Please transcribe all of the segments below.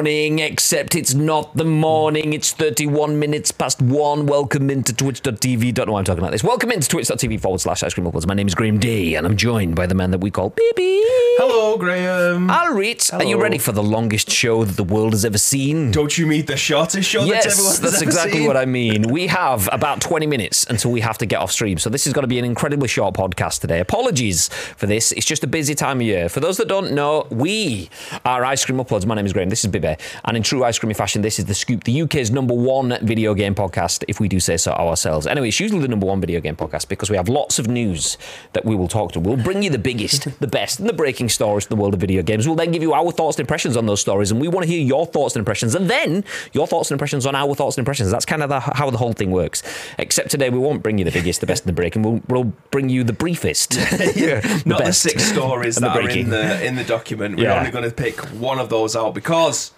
Morning, except it's not the morning. It's 31 minutes past one. Welcome into twitch.tv. Don't know why I'm talking about this. Welcome into twitch.tv forward slash ice cream uploads. My name is Graham D, and I'm joined by the man that we call Bibi. Hello, Graham. Al Ritz, are you ready for the longest show that the world has ever seen? Don't you mean the shortest show Yes, that's ever exactly seen? what I mean. We have about 20 minutes until we have to get off stream. So this is going to be an incredibly short podcast today. Apologies for this. It's just a busy time of year. For those that don't know, we are Ice Cream Uploads. My name is Graham. This is Bibi. And in true ice creamy fashion, this is The Scoop, the UK's number one video game podcast, if we do say so ourselves. Anyway, it's usually the number one video game podcast because we have lots of news that we will talk to. We'll bring you the biggest, the best, and the breaking stories from the world of video games. We'll then give you our thoughts and impressions on those stories, and we want to hear your thoughts and impressions, and then your thoughts and impressions on our thoughts and impressions. That's kind of the, how the whole thing works. Except today, we won't bring you the biggest, the best, and the breaking. We'll, we'll bring you the briefest, the Not the six stories and the that are in the in the document. We're Yeah. only going to pick one of those out because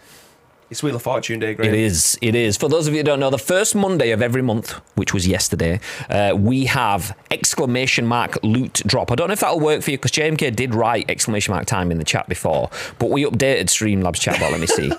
it's Wheel of Fortune Day, Graham. It is. It is. For those of you who don't know, the first Monday of every month, which was yesterday, uh, we have exclamation mark loot drop. I don't know if that'll work for you because JMK did write exclamation mark time in the chat before, but we updated Streamlabs chatbot. Let me see.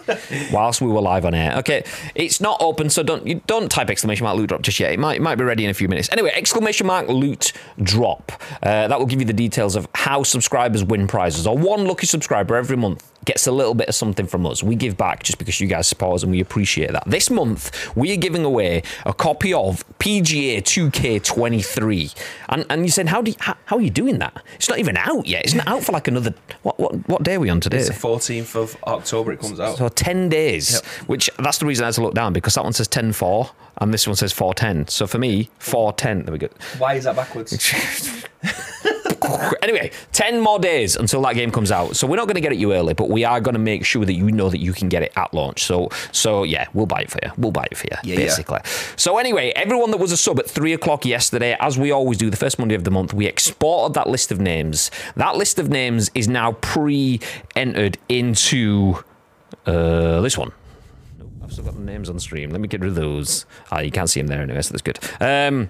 whilst we were live on air. Okay, it's not open, so don't you don't type exclamation mark loot drop just yet. It might it might be ready in a few minutes. Anyway, exclamation mark loot drop. Uh, that will give you the details of how subscribers win prizes. Or one lucky subscriber every month gets a little bit of something from us. We give back just because you guys support us and we appreciate that. This month, we are giving away a copy of PGA 2K23. And and you said, how do you, how, how are you doing that? It's not even out yet. It's not out for like another what what what day are we on today? It's the 14th of October. It comes out. So 10 days, Yep. which that's the reason I had to look down because that one says 10 4 and this one says 410. So for me, 410. There we go. Why is that backwards? anyway, 10 more days until that game comes out. So we're not going to get it you early, but we are going to make sure that you know that you can get it at launch. So so yeah, we'll buy it for you. We'll buy it for you, Yeah, yeah. basically. So anyway, everyone that was a sub at 3 o'clock yesterday, as we always do, the first Monday of the month, we exported that list of names. That list of names is now pre-entered into uh, this one. Nope, I've still got the names on stream. Let me get rid of those. Ah, you can't see them there anyway, so that's good. Um,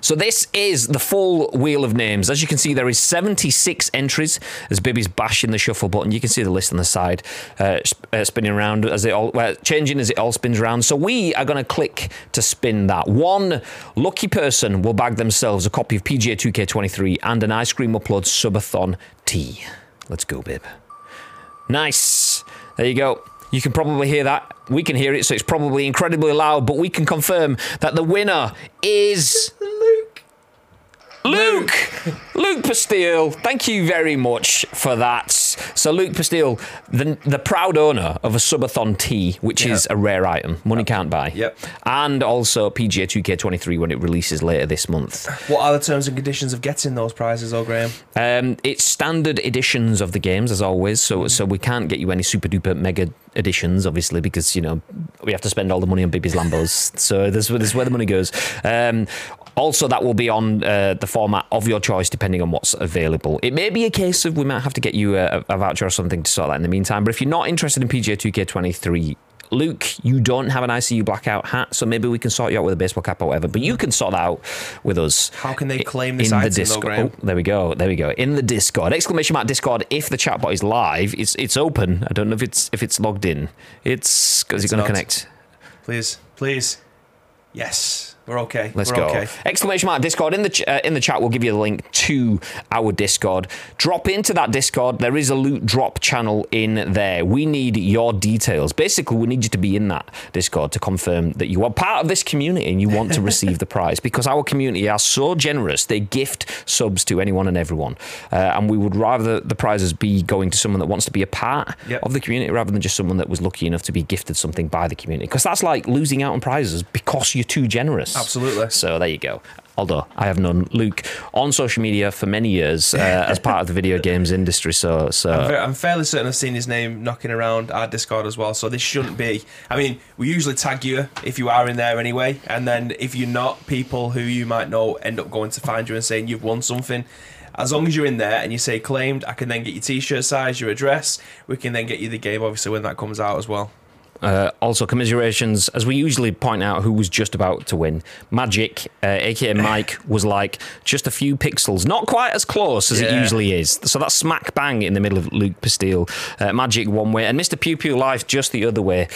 so this is the full wheel of names. As you can see, there is 76 entries as Bibby's bashing the shuffle button. You can see the list on the side uh, uh, spinning around as it all, well, changing as it all spins around. So we are going to click to spin that. One lucky person will bag themselves a copy of PGA 2K23 and an Ice Cream Upload Subathon tee. Let's go, Bib. Nice. There you go. You can probably hear that. We can hear it, so it's probably incredibly loud, but we can confirm that the winner is Luke. Luke. Pastille. Thank you very much for that. So Luke Pastille, the the proud owner of a Subathon tee, which is a rare item, money can't buy. Yep. And also PGA 2K23 when it releases later this month. What are the terms and conditions of getting those prizes, oh Graham? Um, it's standard editions of the games as always, so so we can't get you any super duper mega editions, obviously, because you know we have to spend all the money on Bibi's Lambos. so this, this is where the money goes. Um, also, that will be on uh, the format of your choice, depending on what's available. It may be a case of we might have to get you a, a voucher or something to sort that in the meantime. But if you're not interested in PGA 2K23. Luke, you don't have an ICU blackout hat, so maybe we can sort you out with a baseball cap or whatever. But you can sort that out with us. How can they claim this in item, the Discord? Oh, there we go. There we go. In the Discord, exclamation mark Discord. If the chatbot is live, it's it's open. I don't know if it's if it's logged in. It's because it's It's going to connect. Please, please. Yes, we're okay. Let's we're go. Okay. Exclamation mark Discord in the ch- uh, in the chat. We'll give you the link to our Discord. Drop into that Discord. There is a loot drop channel in there. We need your details. Basically, we need you to be in that Discord to confirm that you are part of this community and you want to receive the prize. Because our community are so generous, they gift subs to anyone and everyone, uh, and we would rather the prizes be going to someone that wants to be a part Yep. of the community rather than just someone that was lucky enough to be gifted something by the community. Because that's like losing out on prizes because you're too generous. Absolutely. So there you go. Although I have known Luke on social media for many years uh, as part of the video games industry, so I'm, so I'm fairly certain I've seen his name knocking around our Discord as well, so this shouldn't be. I mean, we usually tag you if you are in there anyway, and then if you're not, people who you might know end up going to find you and saying you've won something. As long as you're in there and you say claimed, I can then get your t shirt size, your address. We can then get you the game, obviously, when that comes out as well. Uh, also, commiserations, as we usually point out, who was just about to win. Magic, uh, aka Mike, was like just a few pixels, not quite as close as it usually is. So that's smack bang in the middle of Luke Pastille. Uh, Magic one way, and Mr. Pew Pew Life just the other way.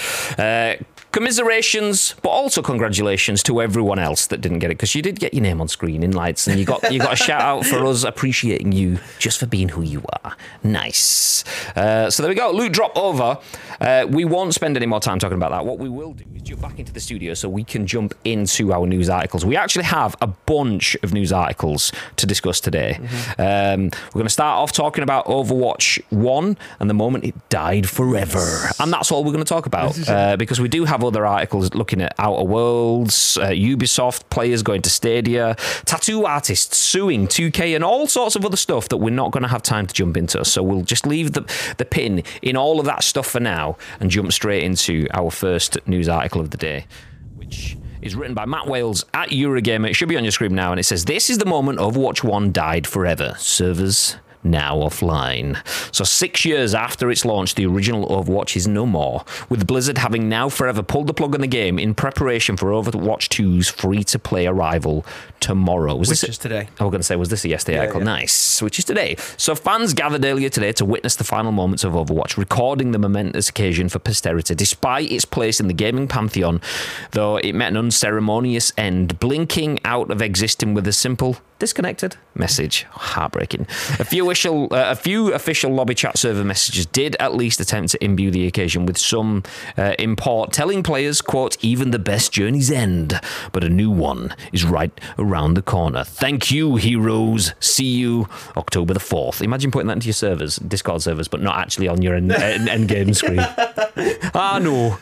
Commiserations, but also congratulations to everyone else that didn't get it because you did get your name on screen in lights, and you got you got a shout out for us appreciating you just for being who you are. Nice. Uh, so there we go. Loot drop over. Uh, we won't spend any more time talking about that. What we will do is jump back into the studio so we can jump into our news articles. We actually have a bunch of news articles to discuss today. Um, we're going to start off talking about Overwatch 1 and the moment it died forever. And that's all we're going to talk about uh, because we do have other articles looking at Outer Worlds, uh, Ubisoft players going to Stadia, tattoo artists suing 2K, and all sorts of other stuff that we're not going to have time to jump into. So we'll just leave the, the pin in all of that stuff for now and jump straight into our first news article of the day, which is written by Matt Wales at Eurogamer. It should be on your screen now, and it says, This is the moment Overwatch 1 died forever. Servers now offline. So, six years after its launch, the original Overwatch is no more, with Blizzard having now forever pulled the plug on the game in preparation for Overwatch 2's free to play arrival tomorrow. Was Which this is today. I was going to say, was this a yesterday article? yeah. Nice. Which is today. So fans gathered earlier today to witness the final moments of Overwatch, recording the momentous occasion for posterity. Despite its place in the gaming pantheon, though it met an unceremonious end, blinking out of existing with a simple disconnected message. Heartbreaking. A few official, uh, a few official lobby chat server messages did at least attempt to imbue the occasion with some uh, import, telling players, "quote Even the best journeys end, but a new one is right around the corner. Thank you, heroes. See you October the fourth. Imagine putting that into your servers, Discord servers, but not actually on your end, end, end game screen. ah, no.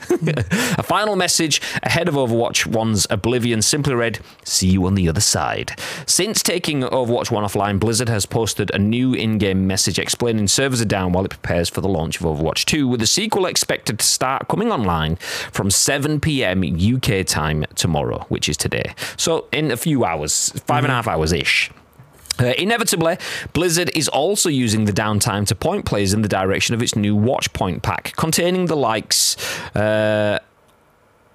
a final message ahead of Overwatch 1's Oblivion simply read, See you on the other side. Since taking Overwatch 1 offline, Blizzard has posted a new in game message explaining servers are down while it prepares for the launch of Overwatch 2, with the sequel expected to start coming online from 7 pm UK time tomorrow, which is today. So, in a few hours, five and a half hours ish. Uh, inevitably, Blizzard is also using the downtime to point players in the direction of its new Watchpoint pack, containing the likes. Uh,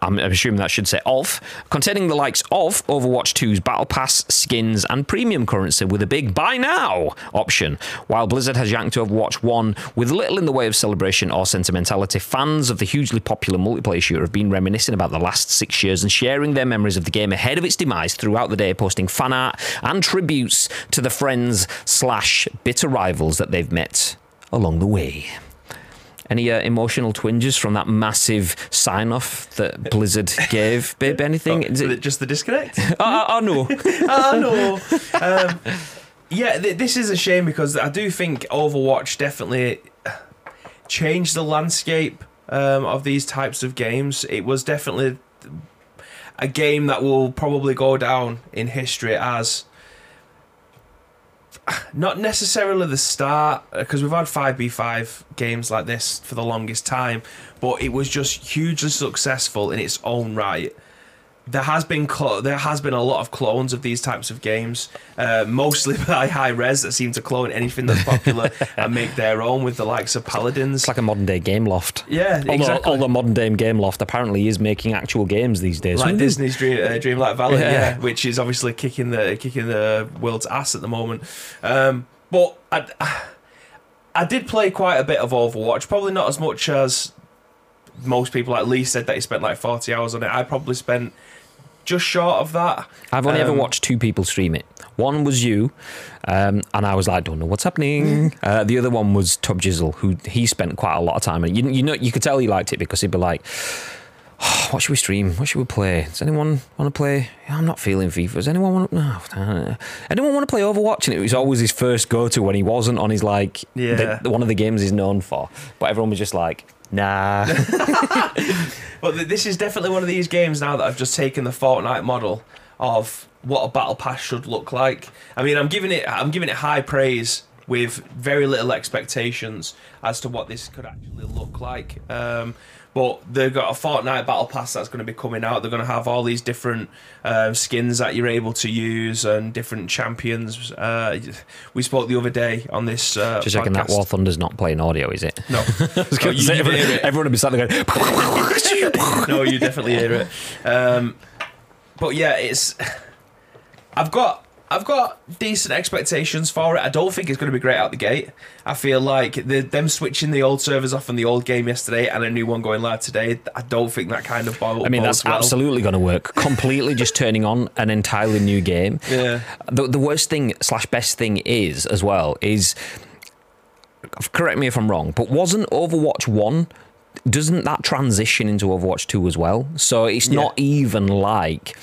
I'm assuming that should say of, containing the likes of Overwatch 2's Battle Pass, skins, and premium currency with a big buy now option. While Blizzard has yanked Overwatch 1 with little in the way of celebration or sentimentality, fans of the hugely popular multiplayer shooter have been reminiscing about the last six years and sharing their memories of the game ahead of its demise throughout the day, posting fan art and tributes to the friends slash bitter rivals that they've met along the way. Any uh, emotional twinges from that massive sign off that Blizzard gave, babe? Anything? Is it, it just the disconnect? oh, oh, no. oh no. Um, yeah, th- this is a shame because I do think Overwatch definitely changed the landscape um, of these types of games. It was definitely a game that will probably go down in history as not necessarily the start because we've had 5v5 games like this for the longest time but it was just hugely successful in its own right there has been clo- there has been a lot of clones of these types of games, uh, mostly by Hi-Rez that seem to clone anything that's popular and make their own with the likes of paladins. It's like a modern day Gameloft. yeah, Although, exactly. although modern day Gameloft apparently is making actual games these days. like Ooh. Disney's Dream, uh, Dreamlight Valley, Yeah. yeah. which is obviously kicking the kicking the world's ass at the moment. Um, but I, I did play quite a bit of Overwatch, probably not as much as most people. at least said that he spent like forty hours on it. I probably spent just short of that. I've only ever Um, watched two people stream it. One was you, um, and I was like, don't know what's happening. uh, the other one was Tub Jizzle, who he spent quite a lot of time And. You, you know, you could tell he liked it because he'd be like, "Oh, "What should we stream? What should we play? Does anyone want to play? Yeah, I'm not feeling FIFA. Does anyone want? No, uh, anyone want to play Overwatch?" And it was always his first go-to when he wasn't on his like Yeah. the, one of the games he's known for. But everyone was just like, "Nah." But th- this is definitely one of these games now that I've just taken the Fortnite model of what a battle pass should look like. I mean, I'm giving it I'm giving it high praise with very little expectations as to what this could actually look like. Um, but they've got a Fortnite Battle Pass that's going to be coming out. They're going to have all these different um, skins that you're able to use and different champions. Uh, we spoke the other day on this. Uh, Just checking that. War Thunder's not playing audio, is it? No, No, you- say, you everyone, everyone would be sat there going, no, you definitely hear it. Um, but yeah, it's. I've got I've got decent expectations for it. I don't think it's going to be great out the gate. I feel like the, them switching the old servers off on the old game yesterday and a new one going live today. I don't think that kind of. Bo- I mean, that's well. absolutely going to work. Completely just turning on an entirely new game. Yeah. The, the worst thing slash best thing is as well is, correct me if I'm wrong, but wasn't Overwatch one? Doesn't that transition into Overwatch two as well? So it's not even like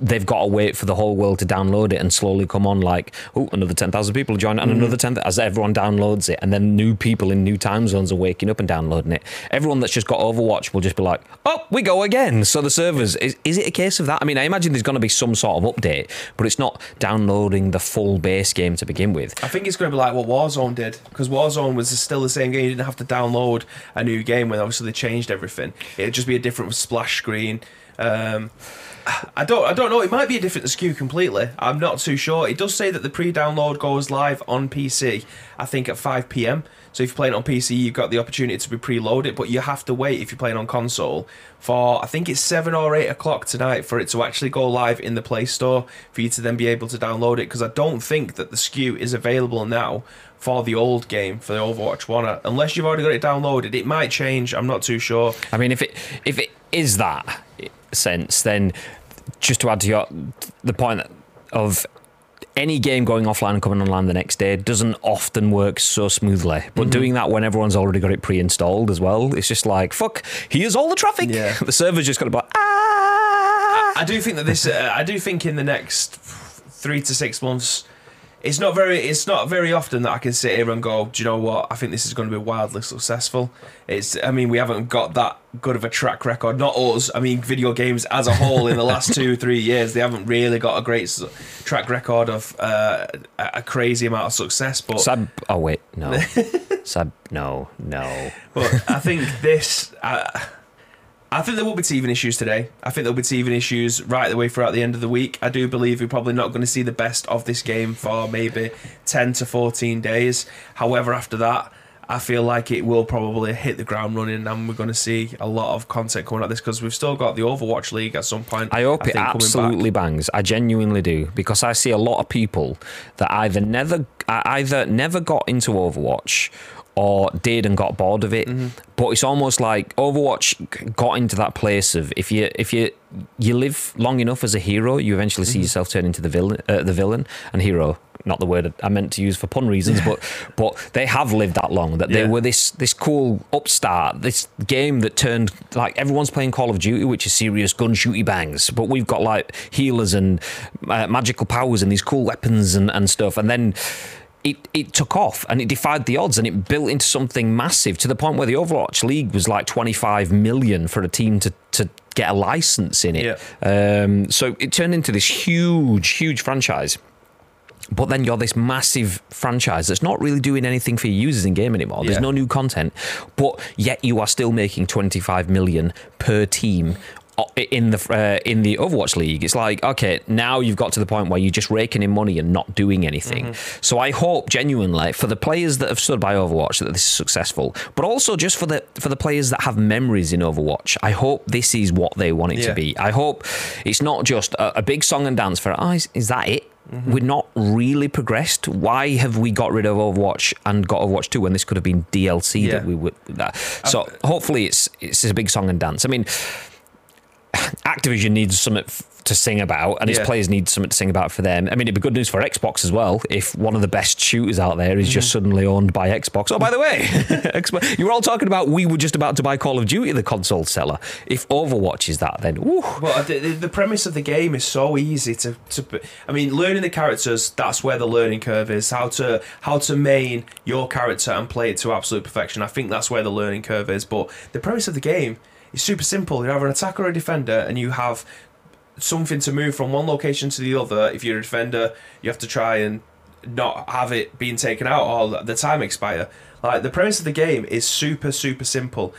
they've got to wait for the whole world to download it and slowly come on like oh another 10,000 people join and another 10 as everyone downloads it and then new people in new time zones are waking up and downloading it everyone that's just got overwatch will just be like oh we go again so the servers is, is it a case of that i mean i imagine there's going to be some sort of update but it's not downloading the full base game to begin with I think it's going to be like what Warzone did because Warzone was still the same game. You didn't have to download a new game when obviously they changed everything. It'd just be a different splash screen. Um, I don't, I don't know. It might be a different SKU completely. I'm not too sure. It does say that the pre-download goes live on PC. I think at 5 p.m. So if you're playing on PC, you've got the opportunity to be preloaded, but you have to wait if you're playing on console for I think it's seven or eight o'clock tonight for it to actually go live in the Play Store for you to then be able to download it. Because I don't think that the SKU is available now for the old game for the Overwatch One, unless you've already got it downloaded. It might change. I'm not too sure. I mean, if it if it is that sense, then just to add to your the point of any game going offline and coming online the next day doesn't often work so smoothly. But Mm-hmm. doing that when everyone's already got it pre-installed as well, it's just like fuck. Here's all the traffic. Yeah. the server's just got to be like ah. I do think that this. Uh, I do think in the next three to six months, it's not very. It's not very often that I can sit here and go, do you know what? I think this is going to be wildly successful. It's. I mean, we haven't got that good of a track record. Not us. I mean, video games as a whole in the last two, three years, they haven't really got a great track record of uh, a crazy amount of success. But Sab. Oh wait, no. Sab. No, no. But I think this. Uh, I think there will be teething issues today. I think there'll be teething issues right the way throughout the end of the week. I do believe we're probably not going to see the best of this game for maybe 10 to 14 days. However, after that, I feel like it will probably hit the ground running and we're going to see a lot of content coming out of this because we've still got the Overwatch League at some point. I hope it think, coming absolutely bangs. I genuinely do because I see a lot of people that either never either never got into Overwatch or did and got bored of it. Mm-hmm. But it's almost like Overwatch got into that place of if you if you you live long enough as a hero, you eventually Mm-hmm. see yourself turn into the villain. Uh, the villain and hero. Not the word I meant to use for pun reasons, but but they have lived that long that they Yeah. were this this cool upstart, this game that turned like everyone's playing Call of Duty, which is serious gun shooty bangs, but we've got like healers and uh, magical powers and these cool weapons and, and stuff, and then. It, it took off and it defied the odds and it built into something massive to the point where the Overwatch League was like 25 million for a team to, to get a license in it. Um, so it turned into this huge, huge franchise. But then you're this massive franchise that's not really doing anything for your users in game anymore. There's Yeah. no new content, but yet you are still making 25 million per team Uh, in the uh, in the Overwatch League. It's like okay, now you've got to the point where you're just raking in money and not doing anything. Mm-hmm. So I hope genuinely for the players that have stood by Overwatch that this is successful, but also just for the for the players that have memories in Overwatch. I hope this is what they want it Yeah. to be. I hope it's not just a, a big song and dance for oh, is, is that it? Mm-hmm. We're not really progressed. Why have we got rid of Overwatch and got Overwatch 2 when this could have been DLC Yeah. that we would that. So uh, hopefully it's it's a big song and dance. I mean Activision needs something to sing about, and its Yeah. players need something to sing about for them. I mean, it'd be good news for Xbox as well if one of the best shooters out there is Mm-hmm. just suddenly owned by Xbox. Oh, by the way, you were all talking about we were just about to buy Call of Duty, the console seller. If Overwatch is that, then ooh, Well, the, the- the premise of the game is so easy to, to. I mean, learning the characters. That's where the learning curve is. How to how to main your character and play it to absolute perfection. I think that's where the learning curve is. But the premise of the game is super simple. You have an attacker or a defender, and you have something to move from one location to the other. If you're a defender, you have to try and not have it being taken out or the time expire. Like the premise of the game is super super simple.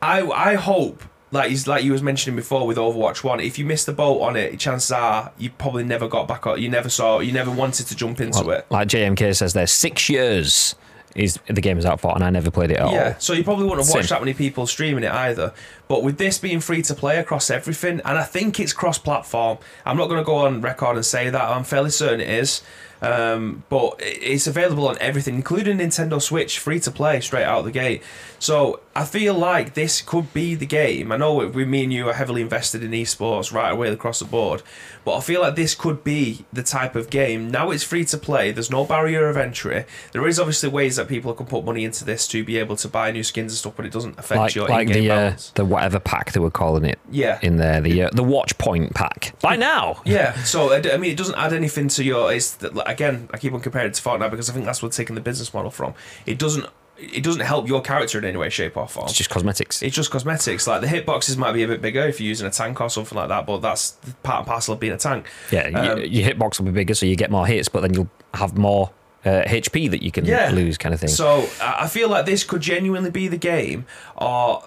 I I hope like he's like you was mentioning before with Overwatch One, if you missed the boat on it, chances are you probably never got back on. You never saw. You never wanted to jump into Well, it. Like JMK says, there six years is the game is out for, and I never played it at Yeah, all. so you probably wouldn't have watched Same. that many people streaming it either. But with this being free to play across everything, and I think it's cross platform, I'm not going to go on record and say that. I'm fairly certain it is. Um, but it's available on everything, including Nintendo Switch, free to play straight out the gate. So I feel like this could be the game. I know we, me and you are heavily invested in esports right away across the board, but I feel like this could be the type of game. Now it's free to play. There's no barrier of entry. There is obviously ways that people can put money into this to be able to buy new skins and stuff, but it doesn't affect Like, your like in-game the uh, the whatever pack they were calling it Yeah. in there, the uh, the watch point pack. By now, Yeah, so I mean, it doesn't add anything to your. It's again, I keep on comparing it to Fortnite because I think that's what's taking the business model from. It doesn't. It doesn't help your character in any way, shape, or form. it's just cosmetics. It's just cosmetics. Like the hitboxes might be a bit bigger if you're using a tank or something like that, but that's part and parcel of being a tank. Yeah, Um, your hitbox will be bigger, so you get more hits, but then you'll have more uh, HP that you can Yeah. lose, kind of thing. So I feel like this could genuinely be the game or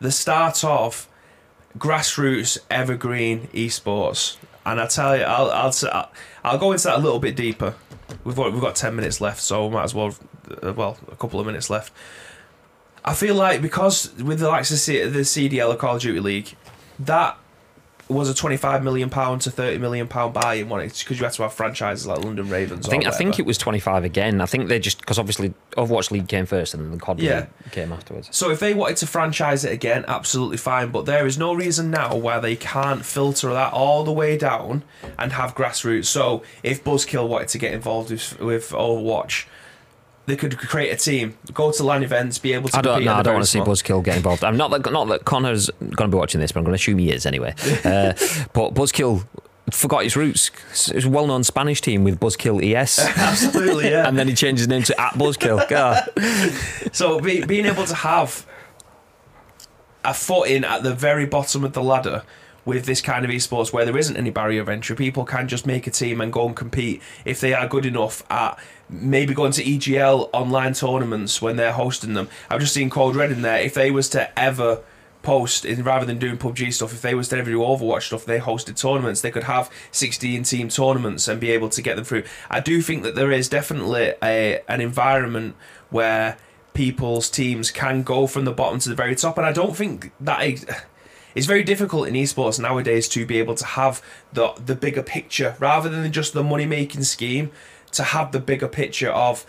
the start of grassroots evergreen esports. And I tell you, I'll I'll I'll, I'll go into that a little bit deeper. We've got we've got ten minutes left, so we might as well, uh, well, a couple of minutes left. I feel like because with the likes of C- the CDL or Call of Duty League, that was a twenty-five million pound to thirty million pound buy-in, one because you had to have franchises like London Ravens. I think I think it was 25 again. I think they just because obviously Overwatch League came first and then the COD Yeah. League came afterwards. So if they wanted to franchise it again, absolutely fine. But there is no reason now why they can't filter that all the way down and have grassroots. So if Buzzkill wanted to get involved with, with Overwatch, they could create a team, go to LAN events, be able to. I don't know. I don't want to see Buzzkill get involved. I'm not that not that Connor's going to be watching this, but I'm going to assume he is anyway. Uh, but Buzzkill forgot his roots. It's a well-known Spanish team with Buzzkill ES. Absolutely, yeah. and then he changed his name to at Buzzkill. God. So be, being able to have a foot in at the very bottom of the ladder with this kind of esports where there isn't any barrier of entry, people can just make a team and go and compete if they are good enough at maybe going to EGL online tournaments when they're hosting them. I've just seen Cold Red in there. If they was to ever post in rather than doing PUBG stuff, if they was to ever do Overwatch stuff, they hosted tournaments. They could have 16 team tournaments and be able to get them through. I do think that there is definitely a an environment where people's teams can go from the bottom to the very top, and I don't think that. It's very difficult in esports nowadays to be able to have the the bigger picture rather than just the money making scheme. To have the bigger picture of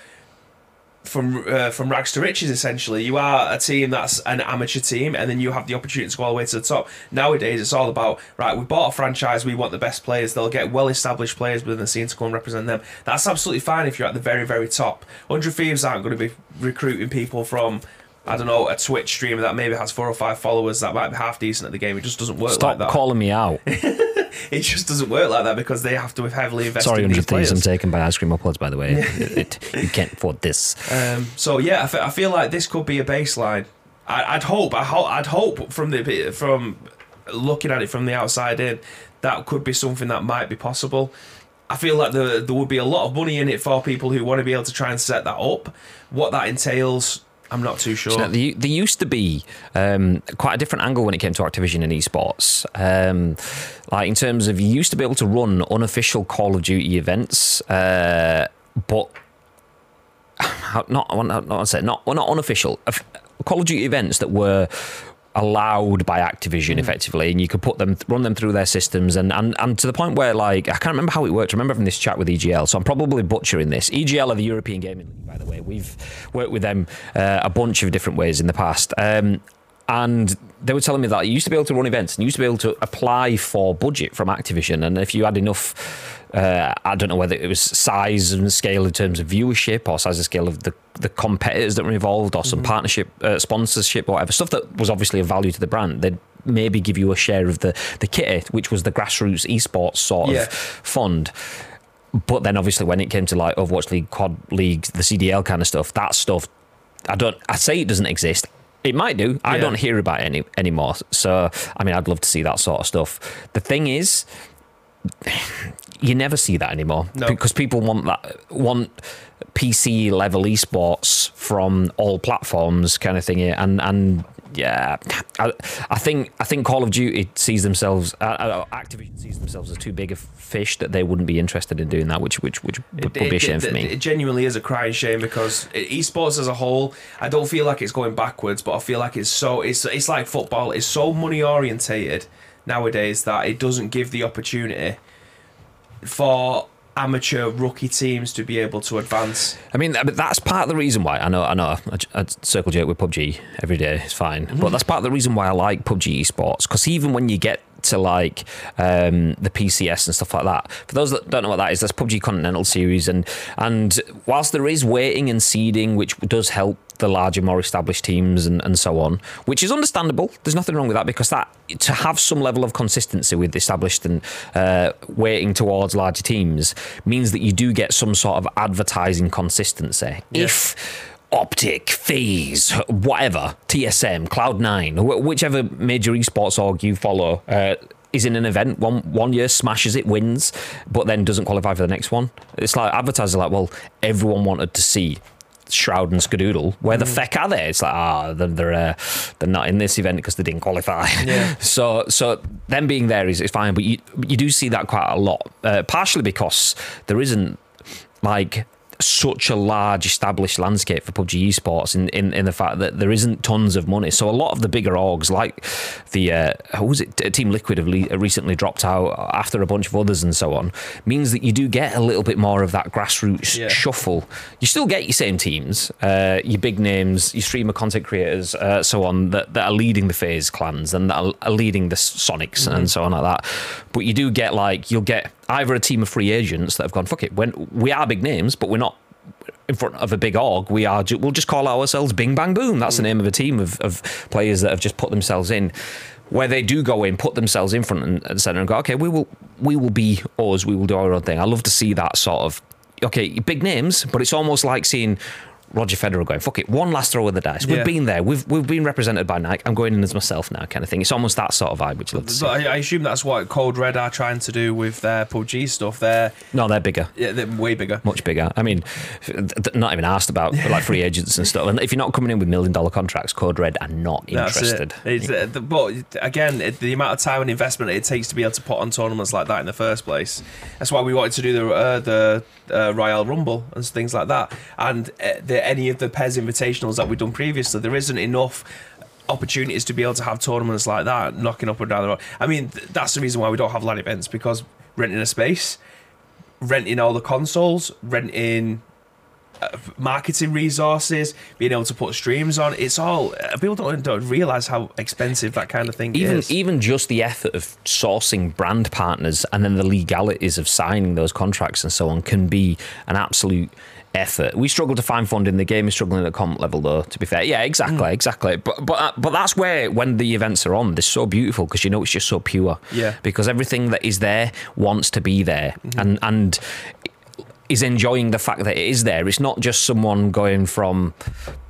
from uh, from rags to riches essentially you are a team that's an amateur team and then you have the opportunity to go all the way to the top nowadays it's all about right we bought a franchise we want the best players they'll get well established players within the scene to go and represent them that's absolutely fine if you're at the very very top 100 thieves aren't going to be recruiting people from I don't know a Twitch streamer that maybe has four or five followers that might be half decent at the game. It just doesn't work Stop like that. calling me out. It just doesn't work like that because they have to have heavily invested Sorry, in 100 these Thieves. I'm taken by ice cream uploads, by the way. It- it- you can't afford this. Um, so yeah, I feel like this could be a baseline. I, I'd hope. I ho- I'd hope from the from looking at it from the outside in, that could be something that might be possible. I feel like there there would be a lot of money in it for people who want to be able to try and set that up. What that entails, I'm not too sure. So there, there used to be um, quite a different angle when it came to Activision and esports. Um, like in terms of you used to be able to run unofficial Call of Duty events, uh, but not not not well, not unofficial of- Call of Duty events that were allowed by Activision effectively, and you could put them run them through their systems, and, and and to the point where like I can't remember how it worked. I remember from this chat with EGL, so I'm probably butchering this. EGL are the European Gaming League, by the way. We've worked with them uh, a bunch of different ways in the past. Um, and they were telling me that you used to be able to run events and you used to be able to apply for budget from Activision. And if you had enough, uh, I don't know whether it was size and scale in terms of viewership or size and scale of the, the competitors that were involved or some partnership, uh, sponsorship or whatever, stuff that was obviously of value to the brand, they'd maybe give you a share of the, the kit, which was the grassroots esports sort Yeah. of fund. But then obviously when it came to like Overwatch League, COD League, the CDL kind of stuff, that stuff, I don't, I say it doesn't exist. It might do. I don't hear about it any anymore. So, I mean, I'd love to see that sort of stuff. The thing is, you never see that anymore No. because people want that want PC level esports from all platforms kind of thing and and yeah I, I think I think Call of Duty sees themselves uh, uh, Activision sees themselves as too big a fish that they wouldn't be interested in doing that which which which would, would be a shame for me It genuinely is a crying shame because esports as a whole, I don't feel like it's going backwards, but I feel like it's so it's it's like football. It's so money orientated nowadays that it doesn't give the opportunity for amateur rookie teams to be able to advance. I mean, that's part of the reason why I know. I know. I, I circle jerk with PUBG every day. It's fine, but that's part of the reason why I like PUBG esports. Because even when you get to like um, the PCS and stuff like that, for those that don't know what that is, that's PUBG Continental Series, and and whilst there is weighting and seeding, which does help the larger, more established teams and, and so on, which is understandable. There's nothing wrong with that because that to have some level of consistency with established and uh, weighting towards larger teams means that you do get some sort of advertising consistency. If Optic, FaZe, whatever, TSM, Cloud9, wh- whichever major esports org you follow, uh, is in an event one one year smashes it wins but then doesn't qualify for the next one it's like advertisers are like well everyone wanted to see Shroud and Skadoodle. Where the feck are they? It's like ah, they're they're, uh, they're not in this event because they didn't qualify. Yeah. so so them being there is, is fine, but you you do see that quite a lot. Uh, partially because there isn't like such a large established landscape for PUBG esports in, in, in the fact that there isn't tons of money. So a lot of the bigger orgs, like the uh, who was it, Team Liquid, have le- recently dropped out after a bunch of others and so on, means that you do get a little bit more of that grassroots Yeah. shuffle. You still get your same teams, uh, your big names, your streamer content creators, uh, so on that, that are leading the FaZe clans and that are, are leading the Soniqs and so on like that. But you do get like you'll get either a team of free agents that have gone fuck it. When we are big names, but we're not in front of a big org, we are. We'll just call ourselves Bing Bang Boom. That's the mm. name of a team of, of players that have just put themselves in. Where they do go in, put themselves in front and, and center, and go, okay, we will, we will be us. We will do our own thing. I love to see that sort of, okay, big names, but it's almost like seeing Roger Federer going, fuck it, one last throw of the dice. We've Yeah. been there. We've we've been represented by Nike. I'm going in as myself now, kind of thing. It's almost that sort of vibe, which I love to see. I, I assume that's what Code Red are trying to do with their PUBG stuff. They're, No, they're bigger. yeah, they're way bigger. much bigger. I mean, not even asked about like free agents and stuff. And if you're not coming in with million dollar contracts, Code Red are not interested. it. It's, uh, but again, it, the amount of time and investment it takes to be able to put on tournaments like that in the first place. That's why we wanted to do the uh, the uh, Royal Rumble and things like that. And uh, the, any of the PES invitationals that we've done previously, there isn't enough opportunities to be able to have tournaments like that knocking up and down the road. I mean, th- that's the reason why we don't have LAN events because renting a space, renting all the consoles, renting uh, marketing resources, being able to put streams on. It's all uh, people don't, don't realize how expensive that kind of thing Even is. even just the effort of sourcing brand partners and then the legalities of signing those contracts and so on can be an absolute effort. We struggle to find funding. The game is struggling at comp level, though. To be fair, yeah, exactly, exactly. But but uh, but that's where when the events are on, they're so beautiful because you know it's just so pure. Yeah. Because everything that is there wants to be there, and and is enjoying the fact that it is there. It's not just someone going from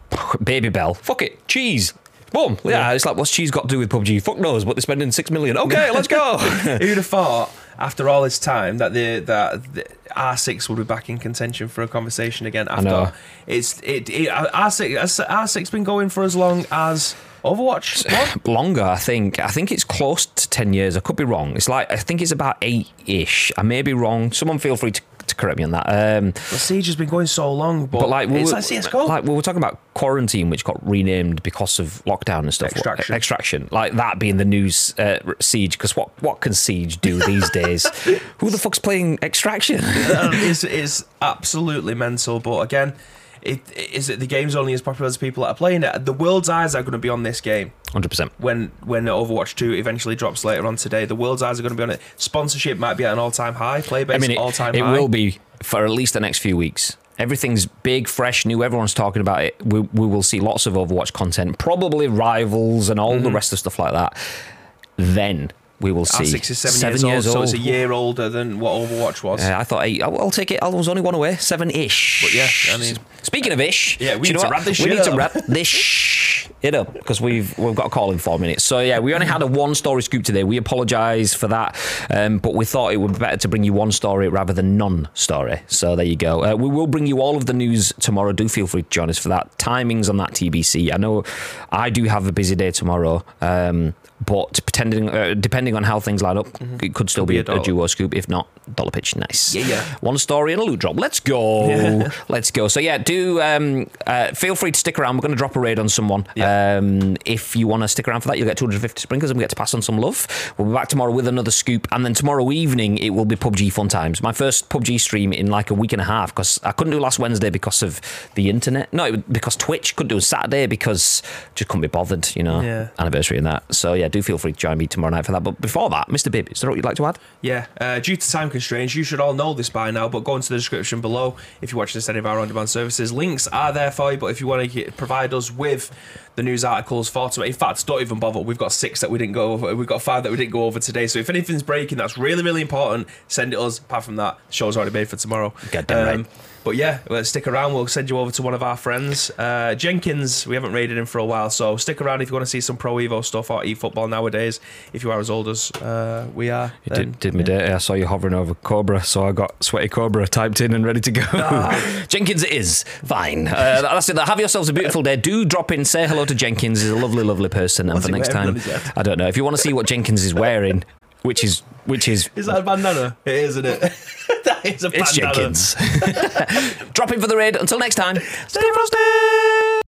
Babybel, fuck it, cheese. Boom. Yeah, it's like what's cheese got to do with PUBG? Fuck knows, but they're spending six million. Okay, let's go. Who'd have thought after all this time that the that the R6 would be back in contention for a conversation again? After know. it's it, it uh, R6 R6 been going for as long as Overwatch. Longer, I think. I think it's close to ten years. I could be wrong. It's like I think it's about eight ish. I may be wrong. Someone feel free to correct me on that. Um, The siege has been going so long, but, but like we it's were, like CS:GO. like we were talking about quarantine, which got renamed because of lockdown and stuff. Extraction. extraction, like that being the news uh, siege. Because what what can siege do these days? Who the fuck's playing extraction? Um, is is absolutely mental. But again, it is it the game's only as popular as people that are playing it. The world's eyes are going to be on this game Hundred percent. when when Overwatch Two eventually drops later on today. The world's eyes are going to be on it. Sponsorship might be at an all time high. Play base I mean, all it, time it high. will be for at least the next few weeks. Everything's big, fresh, new. Everyone's talking about it. We, we will see lots of Overwatch content, probably rivals and all Mm-hmm. the rest of stuff like that. Then we will see. R6 is seven, years, old, so it's a year older than what Overwatch was. Uh, I thought eight. I'll, I'll take it. I was only one away. Seven ish. But yeah, I mean- speaking of ish, Yeah, we need to wrap this We need to wrap this it up because we've we've got a call in four minutes. So yeah, we only had a one story scoop today. We apologise for that, um, but we thought it would be better to bring you one story rather than none story. So there you go. Uh, we will bring you all of the news tomorrow. Do feel free to join us for that. Timings on that TBC. I know I do have a busy day tomorrow. Um, but depending uh, depending on how things line up, it could still be, be a, a duo scoop. If not, dollar pitch. Nice. Yeah, yeah. One story and a loot drop. Let's go. Let's go. So yeah, do um, uh, feel free to stick around. We're going to drop a raid on someone. Yeah. Um, if you want to stick around for that, you'll get 250 sprinkles and we get to pass on some love. We'll be back tomorrow with another scoop, and then tomorrow evening it will be PUBG fun times. My first PUBG stream in like a week and a half because I couldn't do last Wednesday because of the internet. No, because Twitch couldn't do it Saturday because just couldn't be bothered. You know, Yeah. anniversary and that. So yeah, do feel free to join me tomorrow night for that. But before that, Mr. Bibb, is there what you'd like to add? Yeah, uh, due to time constraints, you should all know this by now, but go into the description below if you watch this any of our on demand services. Links are there for you, but if you want to provide us with the news articles for tomorrow, in fact, don't even bother. We've got six that we didn't go over, we've got five that we didn't go over today. So if anything's breaking, that's really, really important, send it us. Apart from that, the show's already made for tomorrow. Goddamn right. But yeah, let's stick around. We'll send you over to one of our friends, uh, Jenkins. We haven't raided him for a while, so stick around if you want to see some Pro Evo stuff or eFootball nowadays. If you are as old as uh, we are, It then- did, did me dirty. I saw you hovering over Cobra, so I got sweaty Cobra typed in and ready to go. Jenkins, it is fine. Uh, that's it. Have yourselves a beautiful day. Do drop in, say hello to Jenkins. He's a lovely, lovely person. And What's for next time, on his head? I don't know if you want to see what Jenkins is wearing, which is which is Is that a bandana? It is, isn't it? that is a bandana. it's Jenkins. drop in for the raid. Until next time, stay frosty.